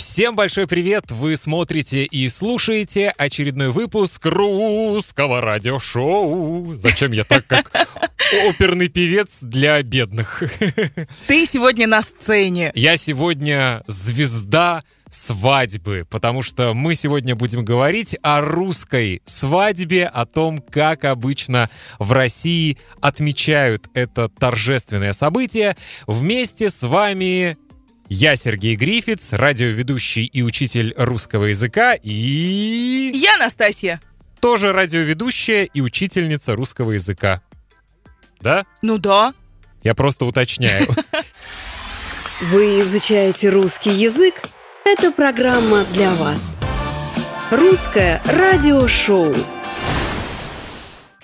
Всем большой привет! Вы смотрите и слушаете очередной выпуск русского радиошоу. Зачем я так, как оперный певец для бедных? Ты сегодня на сцене. Я сегодня звезда свадьбы, потому что мы сегодня будем говорить о русской свадьбе, о том, как обычно в России отмечают это торжественное событие. Вместе с вами я Сергей Грифиц, радиоведущий и учитель русского языка, и... Я Настасья. Тоже радиоведущая и учительница русского языка. Да? Ну да. Я просто уточняю. Вы изучаете русский язык? Это программа для вас. Русское радиошоу.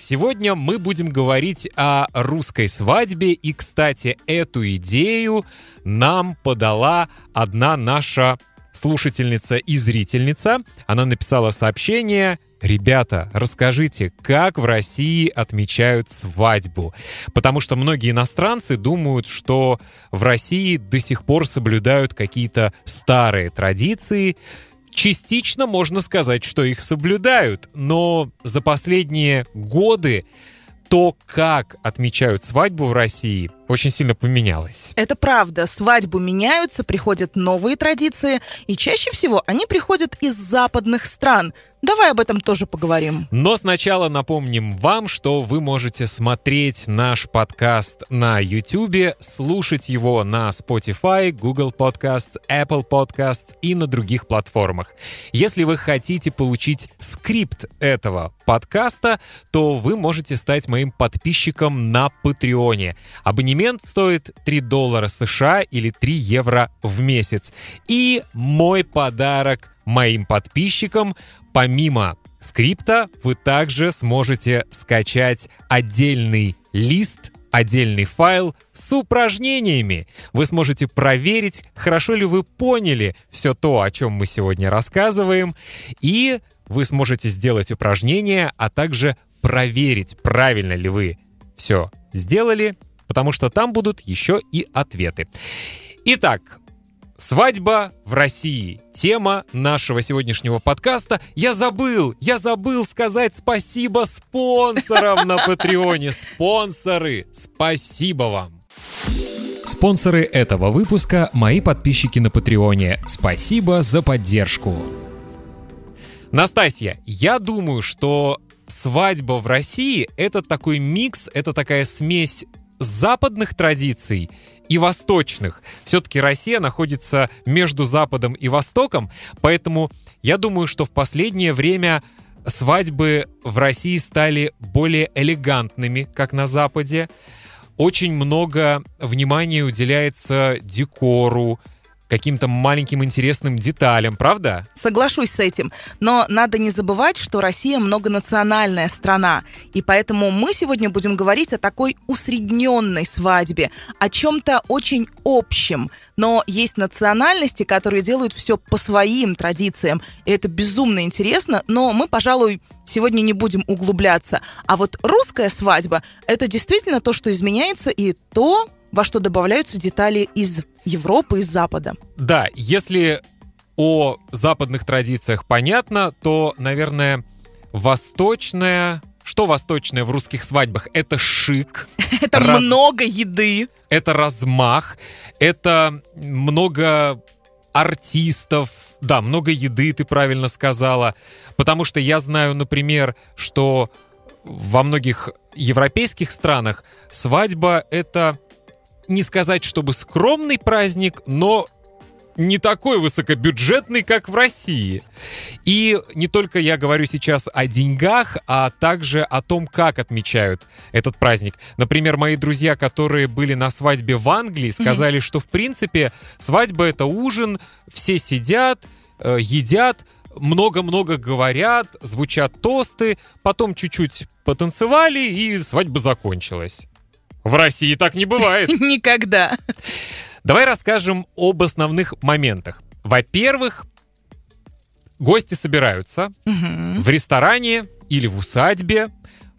Сегодня мы будем говорить о русской свадьбе, и, кстати, эту идею нам подала одна наша слушательница и зрительница. Она написала сообщение Ребята, расскажите, как в России отмечают свадьбу? Потому что многие иностранцы думают, что в России до сих пор соблюдают какие-то старые традиции, Частично можно сказать, что их соблюдают, но за последние годы то, как отмечают свадьбу в России, очень сильно поменялось. Это правда. Свадьбу меняются, приходят новые традиции, и чаще всего они приходят из западных стран, Давай об этом тоже поговорим. Но сначала напомним вам, что вы можете смотреть наш подкаст на YouTube, слушать его на Spotify, Google Podcasts, Apple Podcasts и на других платформах. Если вы хотите получить скрипт этого подкаста, то вы можете стать моим подписчиком на Патреоне. Абонемент стоит 3 доллара США или 3 евро в месяц. И мой подарок моим подписчикам Помимо скрипта вы также сможете скачать отдельный лист отдельный файл с упражнениями. Вы сможете проверить, хорошо ли вы поняли все то, о чем мы сегодня рассказываем, и вы сможете сделать упражнения, а также проверить, правильно ли вы все сделали, потому что там будут еще и ответы. Итак, Свадьба в России. Тема нашего сегодняшнего подкаста. Я забыл, я забыл сказать спасибо спонсорам на Патреоне. Спонсоры, спасибо вам. Спонсоры этого выпуска – мои подписчики на Патреоне. Спасибо за поддержку. Настасья, я думаю, что свадьба в России — это такой микс, это такая смесь западных традиций и восточных. Все-таки Россия находится между Западом и Востоком, поэтому я думаю, что в последнее время свадьбы в России стали более элегантными, как на Западе. Очень много внимания уделяется декору, каким-то маленьким интересным деталям, правда? Соглашусь с этим. Но надо не забывать, что Россия многонациональная страна. И поэтому мы сегодня будем говорить о такой усредненной свадьбе, о чем-то очень общем. Но есть национальности, которые делают все по своим традициям. И это безумно интересно, но мы, пожалуй, сегодня не будем углубляться. А вот русская свадьба — это действительно то, что изменяется, и то, во что добавляются детали из Европы, из Запада. Да, если о западных традициях понятно, то, наверное, восточная... Что восточное в русских свадьбах? Это шик. Это раз... много еды. Это размах. Это много артистов. Да, много еды, ты правильно сказала. Потому что я знаю, например, что во многих европейских странах свадьба — это не сказать, чтобы скромный праздник, но не такой высокобюджетный, как в России. И не только я говорю сейчас о деньгах, а также о том, как отмечают этот праздник. Например, мои друзья, которые были на свадьбе в Англии, сказали, mm-hmm. что в принципе свадьба это ужин, все сидят, э, едят, много-много говорят, звучат тосты, потом чуть-чуть потанцевали и свадьба закончилась. В России так не бывает. Никогда. Давай расскажем об основных моментах. Во-первых, гости собираются угу. в ресторане или в усадьбе,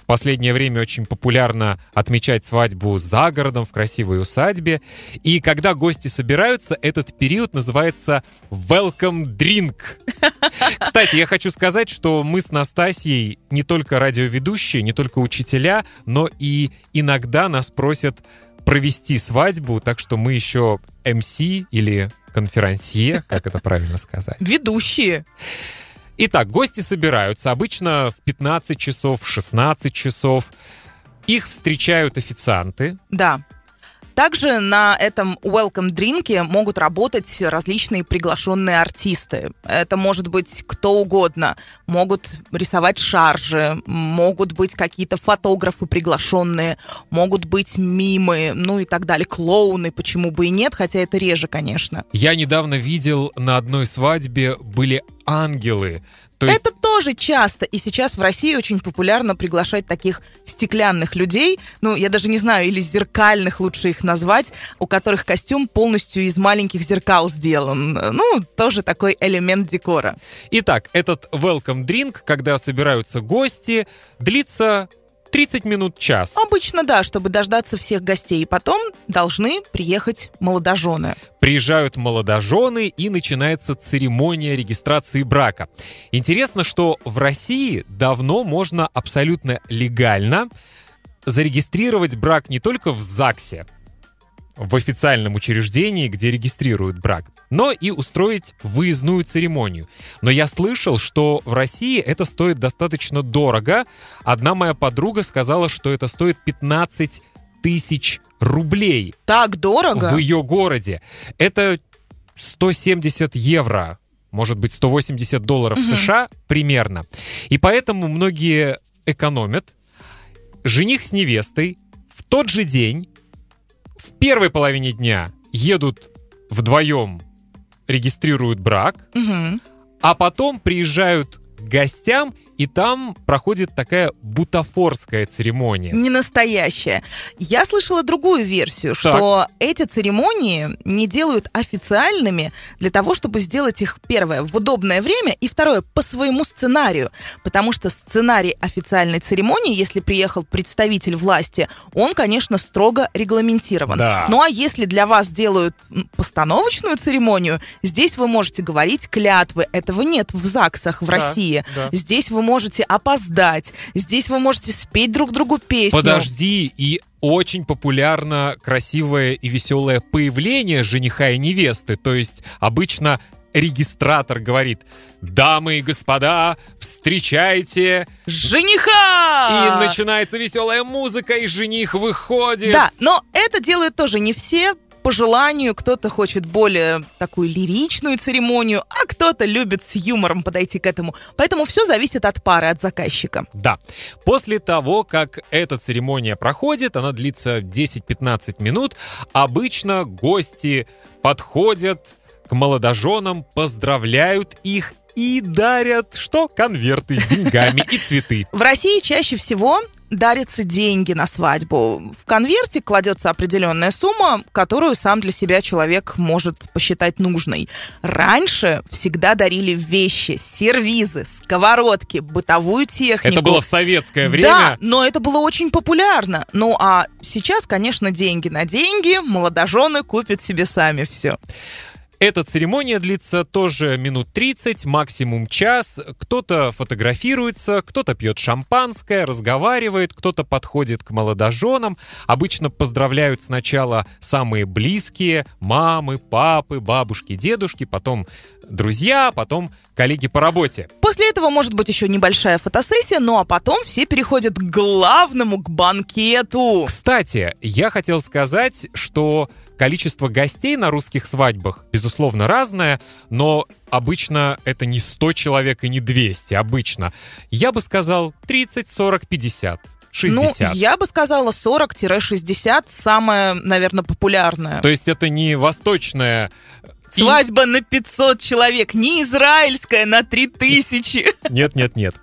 последнее время очень популярно отмечать свадьбу за городом, в красивой усадьбе. И когда гости собираются, этот период называется Welcome Drink. Кстати, я хочу сказать, что мы с Настасьей не только радиоведущие, не только учителя, но и иногда нас просят провести свадьбу, так что мы еще МС или конферансье, как это правильно сказать. Ведущие. Итак, гости собираются обычно в 15 часов, в 16 часов. Их встречают официанты. Да. Также на этом welcome дринке могут работать различные приглашенные артисты. Это может быть кто угодно. Могут рисовать шаржи, могут быть какие-то фотографы приглашенные, могут быть мимы, ну и так далее. Клоуны, почему бы и нет, хотя это реже, конечно. Я недавно видел на одной свадьбе были ангелы. То есть... Это тоже часто. И сейчас в России очень популярно приглашать таких стеклянных людей, ну, я даже не знаю, или зеркальных лучше их назвать, у которых костюм полностью из маленьких зеркал сделан. Ну, тоже такой элемент декора. Итак, этот welcome drink, когда собираются гости, длится 30 минут, час. Обычно, да, чтобы дождаться всех гостей. И потом должны приехать молодожены. Приезжают молодожены, и начинается церемония регистрации брака. Интересно, что в России давно можно абсолютно легально зарегистрировать брак не только в ЗАГСе, в официальном учреждении, где регистрируют брак, но и устроить выездную церемонию. Но я слышал, что в России это стоит достаточно дорого. Одна моя подруга сказала, что это стоит 15 тысяч рублей. Так дорого? В ее городе. Это 170 евро может быть 180 долларов угу. США примерно. И поэтому многие экономят. Жених с невестой в тот же день первой половине дня едут вдвоем, регистрируют брак, угу. а потом приезжают к гостям и там проходит такая бутафорская церемония. Не настоящая. Я слышала другую версию, так. что эти церемонии не делают официальными для того, чтобы сделать их, первое, в удобное время, и второе, по своему сценарию. Потому что сценарий официальной церемонии, если приехал представитель власти, он, конечно, строго регламентирован. Да. Ну а если для вас делают постановочную церемонию, здесь вы можете говорить клятвы. Этого нет в ЗАГСах в да, России. Да. Здесь вы можете опоздать. Здесь вы можете спеть друг другу песню. Подожди, и очень популярно красивое и веселое появление жениха и невесты. То есть обычно регистратор говорит, дамы и господа, встречайте жениха! И начинается веселая музыка, и жених выходит. Да, но это делают тоже не все по желанию, кто-то хочет более такую лиричную церемонию, а кто-то любит с юмором подойти к этому. Поэтому все зависит от пары, от заказчика. Да. После того, как эта церемония проходит, она длится 10-15 минут, обычно гости подходят к молодоженам, поздравляют их и дарят что? Конверты с деньгами и цветы. В России чаще всего дарятся деньги на свадьбу. В конверте кладется определенная сумма, которую сам для себя человек может посчитать нужной. Раньше всегда дарили вещи, сервизы, сковородки, бытовую технику. Это было в советское время? Да, но это было очень популярно. Ну а сейчас, конечно, деньги на деньги, молодожены купят себе сами все. Эта церемония длится тоже минут 30, максимум час. Кто-то фотографируется, кто-то пьет шампанское, разговаривает, кто-то подходит к молодоженам. Обычно поздравляют сначала самые близкие, мамы, папы, бабушки, дедушки, потом друзья, потом коллеги по работе. После этого может быть еще небольшая фотосессия, ну а потом все переходят к главному, к банкету. Кстати, я хотел сказать, что количество гостей на русских свадьбах, безусловно, разное, но обычно это не 100 человек и не 200, обычно. Я бы сказал 30, 40, 50. 60. Ну, я бы сказала 40-60 самое, наверное, популярное. То есть это не восточная Свадьба на 500 человек, не израильская на 3000. Нет, нет, нет.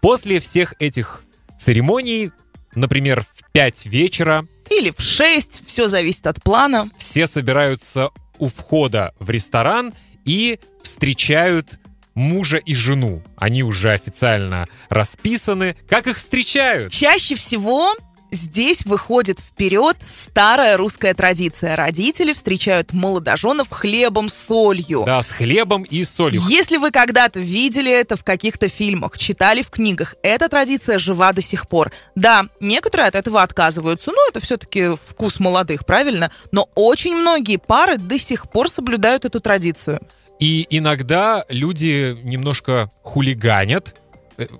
После всех этих церемоний, например, в 5 вечера... Или в 6, все зависит от плана. Все собираются у входа в ресторан и встречают мужа и жену. Они уже официально расписаны. Как их встречают? Чаще всего Здесь выходит вперед старая русская традиция. Родители встречают молодоженов хлебом с солью. Да, с хлебом и солью. Если вы когда-то видели это в каких-то фильмах, читали в книгах, эта традиция жива до сих пор. Да, некоторые от этого отказываются, но это все-таки вкус молодых, правильно? Но очень многие пары до сих пор соблюдают эту традицию. И иногда люди немножко хулиганят,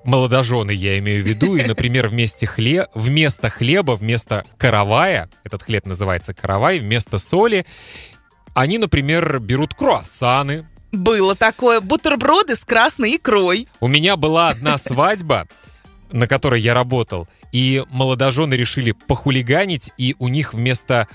молодожены, я имею в виду, и, например, вместе хле... вместо хлеба, вместо каравая, этот хлеб называется каравай, вместо соли, они, например, берут круассаны. Было такое, бутерброды с красной икрой. У меня была одна свадьба, на которой я работал, и молодожены решили похулиганить, и у них вместо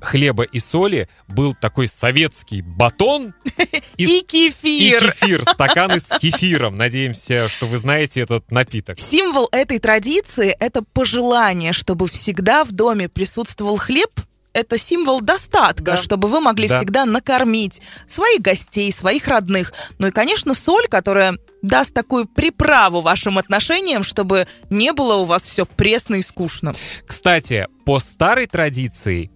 хлеба и соли был такой советский батон и, и кефир. И кефир, стаканы с кефиром. Надеемся, что вы знаете этот напиток. Символ этой традиции — это пожелание, чтобы всегда в доме присутствовал хлеб, это символ достатка, да. чтобы вы могли да. всегда накормить своих гостей, своих родных. Ну и, конечно, соль, которая даст такую приправу вашим отношениям, чтобы не было у вас все пресно и скучно. Кстати, по старой традиции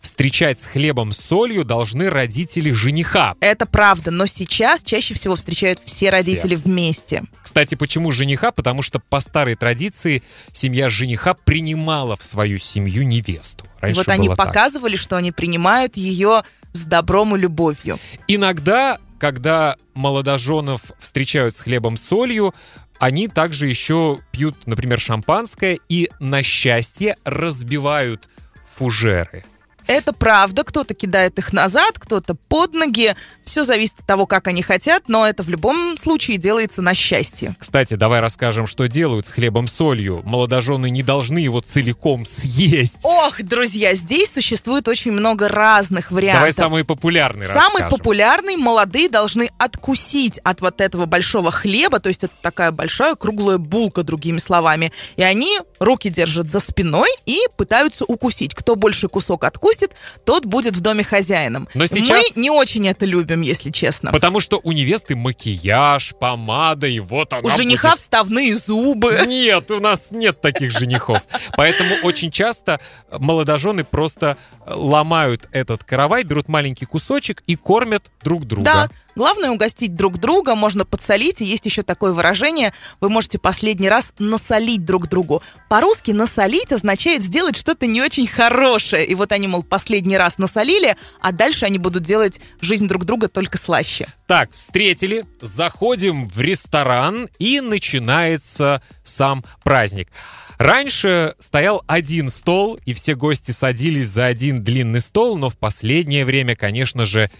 встречать с хлебом с солью должны родители жениха. Это правда, но сейчас чаще всего встречают все родители все. вместе. Кстати, почему жениха? Потому что по старой традиции семья жениха принимала в свою семью невесту. Раньше вот они так. показывали, что они принимают ее с добром и любовью. Иногда, когда молодоженов встречают с хлебом с солью, они также еще пьют, например, шампанское и на счастье разбивают фужеры. Это правда, кто-то кидает их назад, кто-то под ноги. Все зависит от того, как они хотят, но это в любом случае делается на счастье. Кстати, давай расскажем, что делают с хлебом солью. Молодожены не должны его целиком съесть. Ох, друзья, здесь существует очень много разных вариантов. Давай самый популярный Самый расскажем. популярный молодые должны откусить от вот этого большого хлеба, то есть это такая большая круглая булка, другими словами. И они руки держат за спиной и пытаются укусить. Кто больше кусок откусит, пропустит, тот будет в доме хозяином. Но сейчас... Мы не очень это любим, если честно. Потому что у невесты макияж, помада, и вот она У жениха будет... вставные зубы. Нет, у нас нет таких женихов. Поэтому очень часто молодожены просто ломают этот каравай, берут маленький кусочек и кормят друг друга. Да, Главное угостить друг друга, можно подсолить. И есть еще такое выражение, вы можете последний раз насолить друг другу. По-русски насолить означает сделать что-то не очень хорошее. И вот они, мол, последний раз насолили, а дальше они будут делать жизнь друг друга только слаще. Так, встретили, заходим в ресторан и начинается сам праздник. Раньше стоял один стол, и все гости садились за один длинный стол, но в последнее время, конечно же,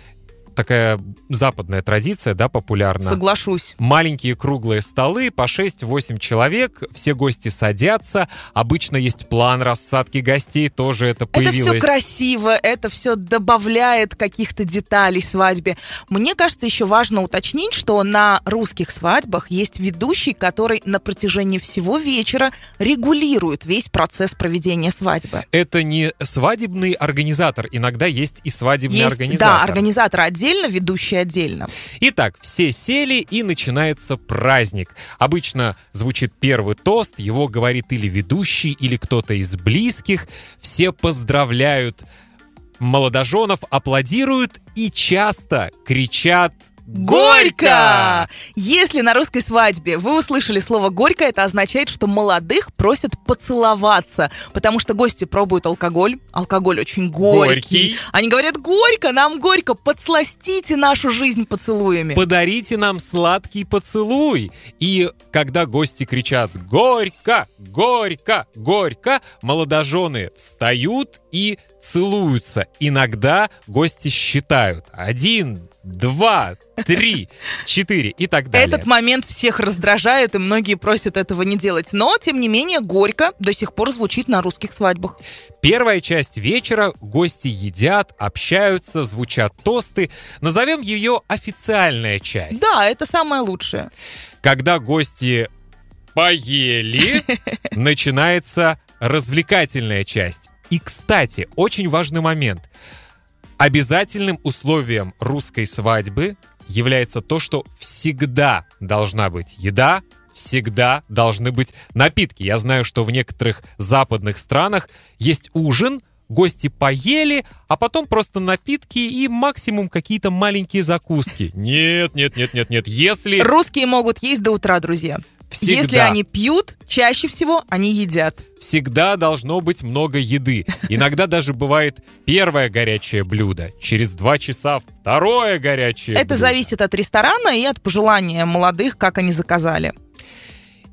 такая западная традиция, да, популярна. Соглашусь. Маленькие круглые столы, по 6-8 человек, все гости садятся. Обычно есть план рассадки гостей, тоже это появилось. Это все красиво, это все добавляет каких-то деталей свадьбе. Мне кажется, еще важно уточнить, что на русских свадьбах есть ведущий, который на протяжении всего вечера регулирует весь процесс проведения свадьбы. Это не свадебный организатор, иногда есть и свадебный есть, организатор. Да, организатор отдельно отдельно, ведущий отдельно. Итак, все сели и начинается праздник. Обычно звучит первый тост, его говорит или ведущий, или кто-то из близких. Все поздравляют молодоженов, аплодируют и часто кричат Горько! Если на русской свадьбе вы услышали слово «горько», это означает, что молодых просят поцеловаться, потому что гости пробуют алкоголь. Алкоголь очень горький. горький. Они говорят «горько, нам горько, подсластите нашу жизнь поцелуями». Подарите нам сладкий поцелуй. И когда гости кричат «горько, горько, горько», молодожены встают и целуются. Иногда гости считают. Один, два, три, четыре и так далее. Этот момент всех раздражает, и многие просят этого не делать. Но, тем не менее, горько до сих пор звучит на русских свадьбах. Первая часть вечера гости едят, общаются, звучат тосты. Назовем ее официальная часть. Да, это самое лучшее. Когда гости поели, начинается развлекательная часть. И, кстати, очень важный момент. Обязательным условием русской свадьбы является то, что всегда должна быть еда, всегда должны быть напитки. Я знаю, что в некоторых западных странах есть ужин, гости поели, а потом просто напитки и максимум какие-то маленькие закуски. Нет, нет, нет, нет, нет. Если... Русские могут есть до утра, друзья. Всегда. Если они пьют, чаще всего они едят. Всегда должно быть много еды. Иногда даже бывает первое горячее блюдо. Через два часа второе горячее Это блюдо. зависит от ресторана и от пожелания молодых, как они заказали.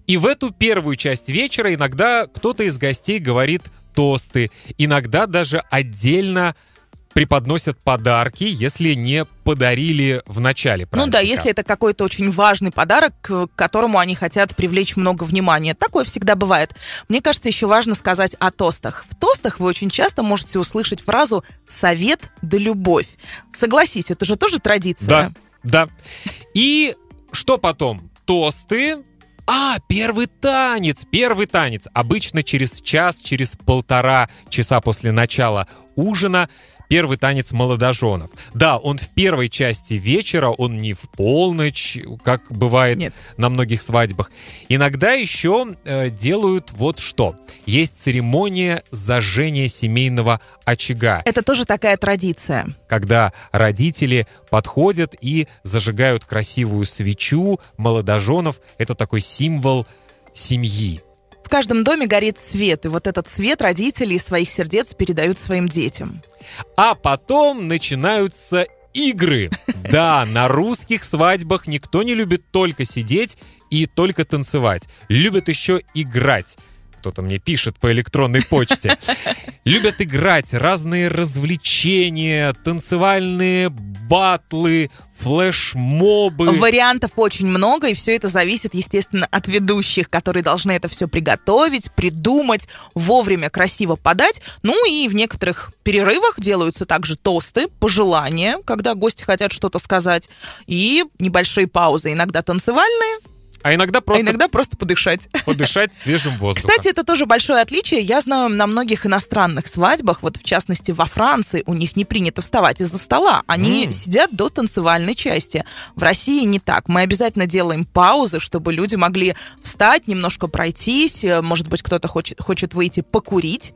И в эту первую часть вечера иногда кто-то из гостей говорит тосты. Иногда даже отдельно преподносят подарки, если не подарили в начале праздника. Ну да, если это какой-то очень важный подарок, к которому они хотят привлечь много внимания. Такое всегда бывает. Мне кажется, еще важно сказать о тостах. В тостах вы очень часто можете услышать фразу «совет да любовь». Согласись, это же тоже традиция. Да, да. И что потом? Тосты, а, первый танец, первый танец. Обычно через час, через полтора часа после начала ужина первый танец молодоженов. Да, он в первой части вечера, он не в полночь, как бывает Нет. на многих свадьбах. Иногда еще э, делают вот что. Есть церемония зажжения семейного очага, Это тоже такая традиция. когда родители подходят и зажигают красивую свечу молодоженов. Это такой символ семьи. Каждом доме горит свет, и вот этот свет родители из своих сердец передают своим детям. А потом начинаются игры. Да, на русских свадьбах никто не любит только сидеть и только танцевать. Любят еще играть. Кто-то мне пишет по электронной почте. Любят играть разные развлечения, танцевальные батлы, флешмобы. Вариантов очень много, и все это зависит, естественно, от ведущих, которые должны это все приготовить, придумать, вовремя красиво подать. Ну и в некоторых перерывах делаются также тосты, пожелания, когда гости хотят что-то сказать, и небольшие паузы, иногда танцевальные, А иногда а просто иногда просто подышать. подышать свежим воздухом. Кстати, это тоже большое отличие. Я знаю на многих иностранных свадьбах, вот в частности во Франции, у них не принято вставать из-за стола. Они М. сидят до танцевальной части. В России не так. Мы обязательно делаем паузы, чтобы люди могли встать, немножко пройтись. Э, Может быть, кто-то хочет, хочет выйти покурить.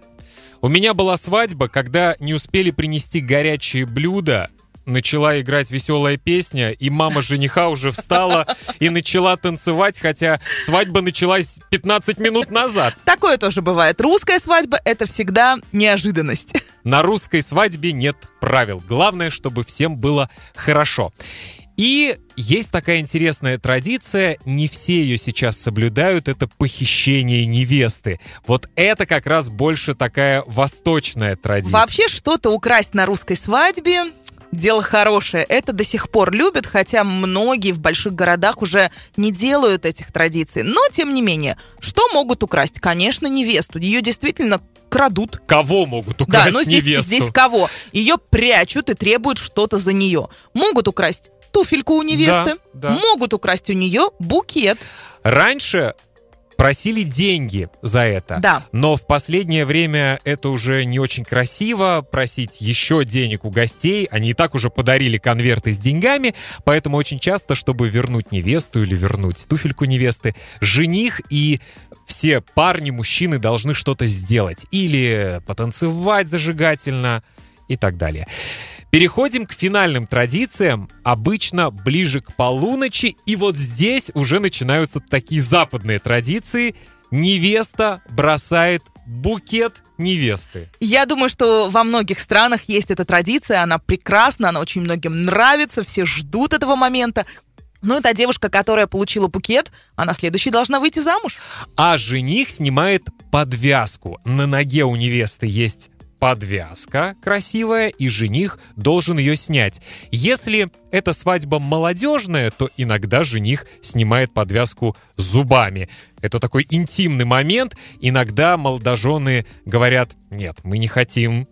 У меня была свадьба, когда не успели принести горячие блюда, начала играть веселая песня, и мама жениха уже встала и начала танцевать, хотя свадьба началась 15 минут назад. Такое тоже бывает. Русская свадьба — это всегда неожиданность. На русской свадьбе нет правил. Главное, чтобы всем было хорошо. И есть такая интересная традиция, не все ее сейчас соблюдают, это похищение невесты. Вот это как раз больше такая восточная традиция. Вообще что-то украсть на русской свадьбе дело хорошее. Это до сих пор любят, хотя многие в больших городах уже не делают этих традиций. Но, тем не менее, что могут украсть? Конечно, невесту. Ее действительно крадут. Кого могут Да, украсть но здесь, невесту? здесь кого? Ее прячут и требуют что-то за нее. Могут украсть туфельку у невесты, Да, да. могут украсть у нее букет. Раньше просили деньги за это. Да. Но в последнее время это уже не очень красиво просить еще денег у гостей. Они и так уже подарили конверты с деньгами, поэтому очень часто, чтобы вернуть невесту или вернуть туфельку невесты, жених и все парни, мужчины должны что-то сделать. Или потанцевать зажигательно и так далее. Переходим к финальным традициям, обычно ближе к полуночи, и вот здесь уже начинаются такие западные традиции. Невеста бросает букет невесты. Я думаю, что во многих странах есть эта традиция, она прекрасна, она очень многим нравится, все ждут этого момента. Ну, это девушка, которая получила букет, она следующей должна выйти замуж. А жених снимает подвязку. На ноге у невесты есть подвязка красивая, и жених должен ее снять. Если эта свадьба молодежная, то иногда жених снимает подвязку зубами. Это такой интимный момент. Иногда молодожены говорят, нет, мы не хотим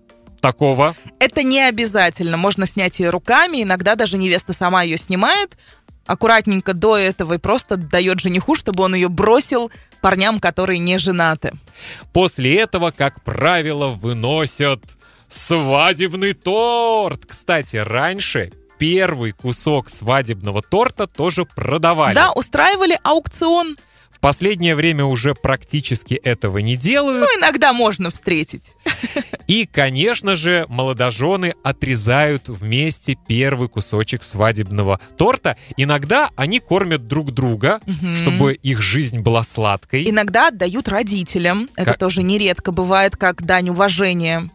такого. Это не обязательно, можно снять ее руками, иногда даже невеста сама ее снимает, аккуратненько до этого и просто дает жениху, чтобы он ее бросил парням, которые не женаты. После этого, как правило, выносят свадебный торт. Кстати, раньше первый кусок свадебного торта тоже продавали. Да, устраивали аукцион. Последнее время уже практически этого не делают. Ну, иногда можно встретить. И, конечно же, молодожены отрезают вместе первый кусочек свадебного торта. Иногда они кормят друг друга, Мгм. чтобы их жизнь была сладкой. Иногда отдают родителям. Это Как- тоже нередко бывает, как дань уважения.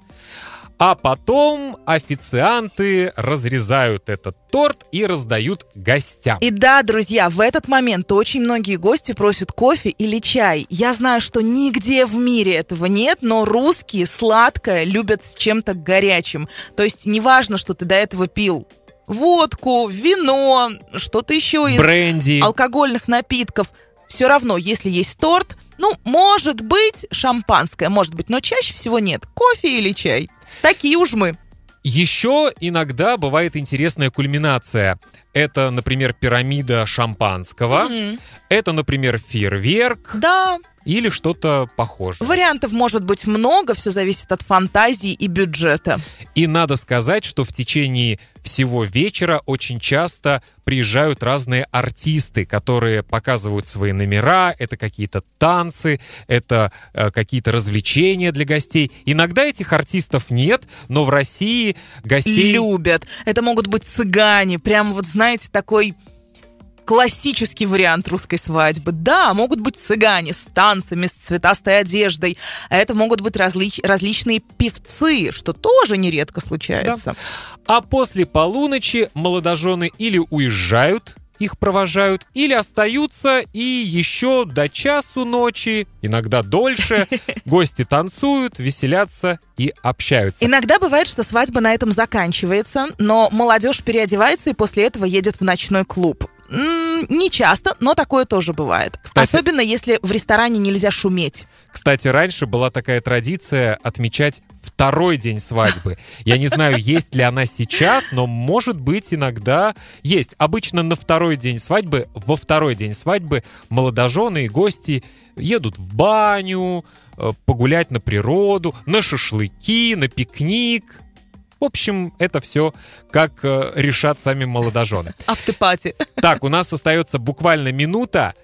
А потом официанты разрезают этот торт и раздают гостям. И да, друзья, в этот момент очень многие гости просят кофе или чай. Я знаю, что нигде в мире этого нет, но русские сладкое любят с чем-то горячим. То есть неважно, что ты до этого пил водку, вино, что-то еще из Бренди. алкогольных напитков. Все равно, если есть торт, ну, может быть, шампанское, может быть, но чаще всего нет. Кофе или чай. Такие уж мы. Еще иногда бывает интересная кульминация. Это, например, пирамида шампанского. Мгм. Это, например, фейерверк Да, или что-то похожее. вариантов может быть много, все зависит от фантазии и бюджета. И надо сказать, что в течение всего вечера очень часто приезжают разные артисты, которые показывают свои номера, это какие-то танцы, это э, какие-то развлечения для гостей. Иногда этих артистов нет, но в России гостей... Любят. Это могут быть цыгане, прям вот, знаете, такой классический вариант русской свадьбы. Да, могут быть цыгане с танцами, с цветастой одеждой. А это могут быть различ- различные певцы, что тоже нередко случается. А после полуночи молодожены или уезжают, их провожают, или остаются и еще до часу ночи, иногда дольше, гости танцуют, веселятся и общаются. Иногда бывает, что свадьба на этом заканчивается, но молодежь переодевается и после этого едет в ночной клуб. Не часто, но такое тоже бывает. Кстати- Особенно если в ресторане нельзя шуметь. Кстати, раньше была такая традиция отмечать второй день свадьбы. Я не знаю, есть ли она сейчас, но может быть иногда есть. Обычно на второй день свадьбы, во второй день свадьбы молодожены и гости едут в баню, э, погулять на природу, на шашлыки, на пикник. В общем, это все как э, решат сами молодожены. Автопати. Так, у нас остается буквально минута.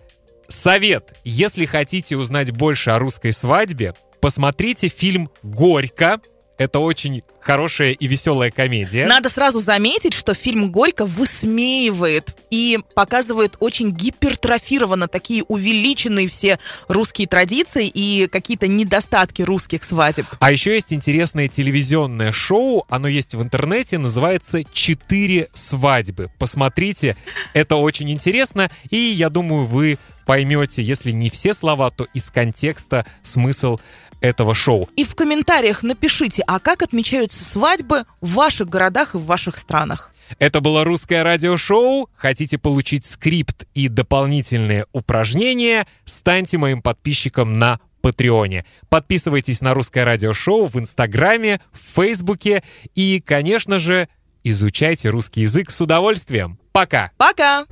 Совет. Если хотите узнать больше о русской свадьбе, посмотрите фильм «Горько». Это очень хорошая и веселая комедия. Надо сразу заметить, что фильм «Горько» высмеивает и показывает очень гипертрофированно такие увеличенные все русские традиции и какие-то недостатки русских свадеб. А еще есть интересное телевизионное шоу, оно есть в интернете, называется «Четыре свадьбы». Посмотрите, это очень интересно, и я думаю, вы поймете, если не все слова, то из контекста смысл этого шоу. И в комментариях напишите, а как отмечаются свадьбы в ваших городах и в ваших странах. Это было русское радиошоу. Хотите получить скрипт и дополнительные упражнения? Станьте моим подписчиком на Патреоне. Подписывайтесь на русское радиошоу в Инстаграме, в Фейсбуке и, конечно же, изучайте русский язык с удовольствием. Пока! Пока!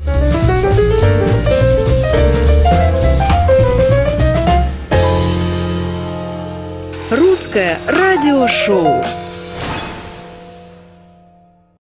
Русское радиошоу.